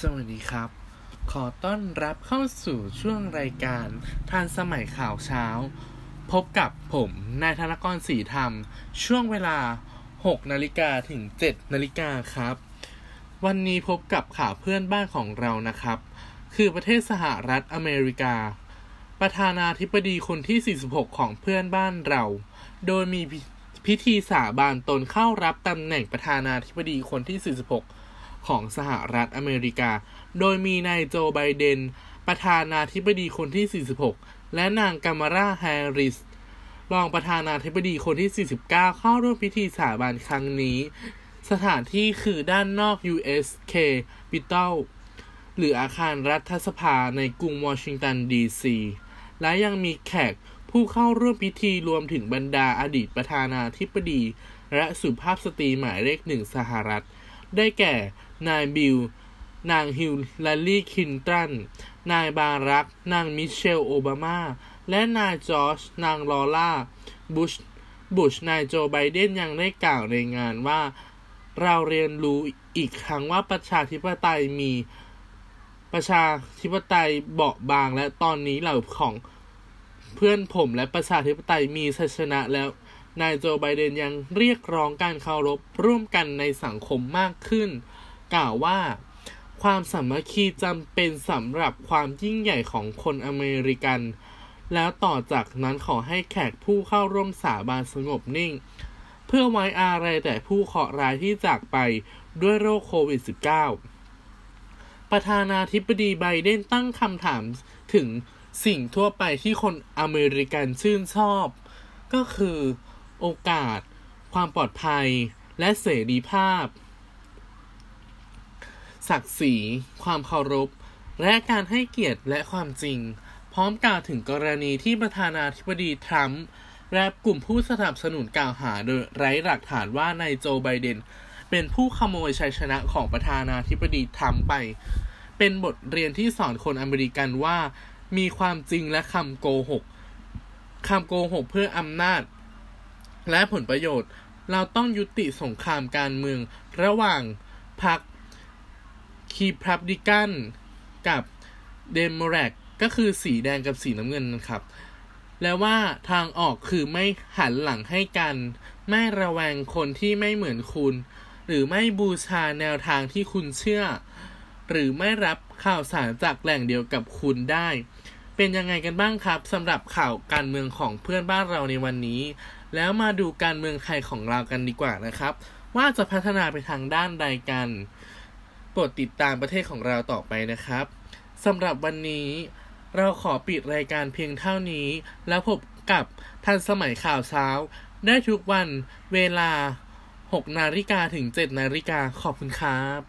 สวัสดีครับ ขอต้อนรับเข้าสู่ช่วงรายการทันสมัยข่าวเช้า พบกับผมนายธนกรศรีธรรม ช่วงเวลา 6 นาฬิกาถึง 7 นาฬิกาครับ วันนี้พบกับข่าวเพื่อนบ้านของเรานะครับ คือประเทศสหรัฐอเมริกา ประธานาธิบดีคนที่ 46 ของเพื่อนบ้านเรา โดยมีพิธีสาบานตนเข้ารับตำแหน่งประธานาธิบดีคนที่ 46 ของสหรัฐอเมริกา โดยมีนายโจไบเดน ประธานาธิบดีคนที่ 46 และนางกามาราแฮร์ริส รองประธานาธิบดีคนที่ 49 เข้าร่วมพิธีสาบานครั้งนี้ สถานที่คือด้านนอก US Capitol หรืออาคารรัฐสภาในกรุงวอชิงตันดีซีและยังมีแขกผู้เข้าร่วมพิธีรวมถึงบรรดาอดีตประธานาธิบดี และสุภาพสตรีหมายเลขหนึ่งสหรัฐ ได้แก่ นายบิล นางฮิลลารีคินตัน นายบารัก นางมิเชลโอบามา และนายจอร์จนางลอร่า บุช บุช นายโจไบเดนยังได้กล่าวในงานว่า เราเรียนรู้อีกครั้งว่าประชาธิปไตยมีประชาธิปไตยเบาบางและตอนนี้เหล่าของเพื่อนผมและประชาธิปไตยมีชัยชนะแล้ว นายโจไบเดนยังเรียกร้องการเคารพร่วมกันในสังคมมากขึ้น กล่าวว่า ความสามัคคีจำเป็นสำหรับความยิ่งใหญ่ของคนอเมริกัน แล้วต่อจากนั้นขอให้แขกผู้เข้าร่วมสาบานสงบนิ่ง เพื่อไว้อาลัยแต่ผู้เคราะห์ร้ายที่จากไปด้วยโรคโควิด -19 ประธานาธิบดีไบเดนตั้งคำถามถึงสิ่งทั่วไปที่คนอเมริกันชื่นชอบ ก็คือ โอกาส ความปลอดภัย และเสรีภาพ ศักดิ์ศรี ความเคารพ และการให้เกียรติและความจริง พร้อมกล่าวถึงกรณีที่ประธานาธิบดีทรัมป์และกลุ่มผู้สนับสนุนกล่าวหาโดยไร้หลักฐานว่านายโจไบเดน เป็นผู้ขโมยชัยชนะของประธานาธิบดีทรัมป์ไป เป็นบทเรียนที่สอนคนอเมริกันว่า มีความจริงและคำโกหกคำโกหกเพื่ออำนาจ และผลประโยชน์ เราต้องยุติสงครามการเมือง ระหว่างพรรค คีพรับดิกันกับเดโมแรกก็คือสีแดงกับสีน้ำเงินนะครับ และว่าทางออกคือไม่หันหลังให้กัน ไม่ระแวงคนที่ไม่เหมือนคุณ หรือไม่บูชาแนวทางที่คุณเชื่อ หรือไม่รับข่าวสารจากแหล่งเดียวกับคุณได้ เป็นยังไงกันบ้างครับสำหรับข่าวการเมืองของเพื่อนบ้านเราในวันนี้ แล้วมาดูการเมืองไทยของเรากันดีกว่านะครับ ว่าจะพัฒนาไปทางด้านใดกัน โปรดติดตามประเทศของเราต่อไปนะครับสำหรับวันนี้เราขอปิดรายการเพียงเท่านี้ แล้วพบกับทันสมัยข่าวเช้า ได้ทุกวันเวลา 6 นาฬิกาถึง 7 นาฬิกาขอบคุณครับ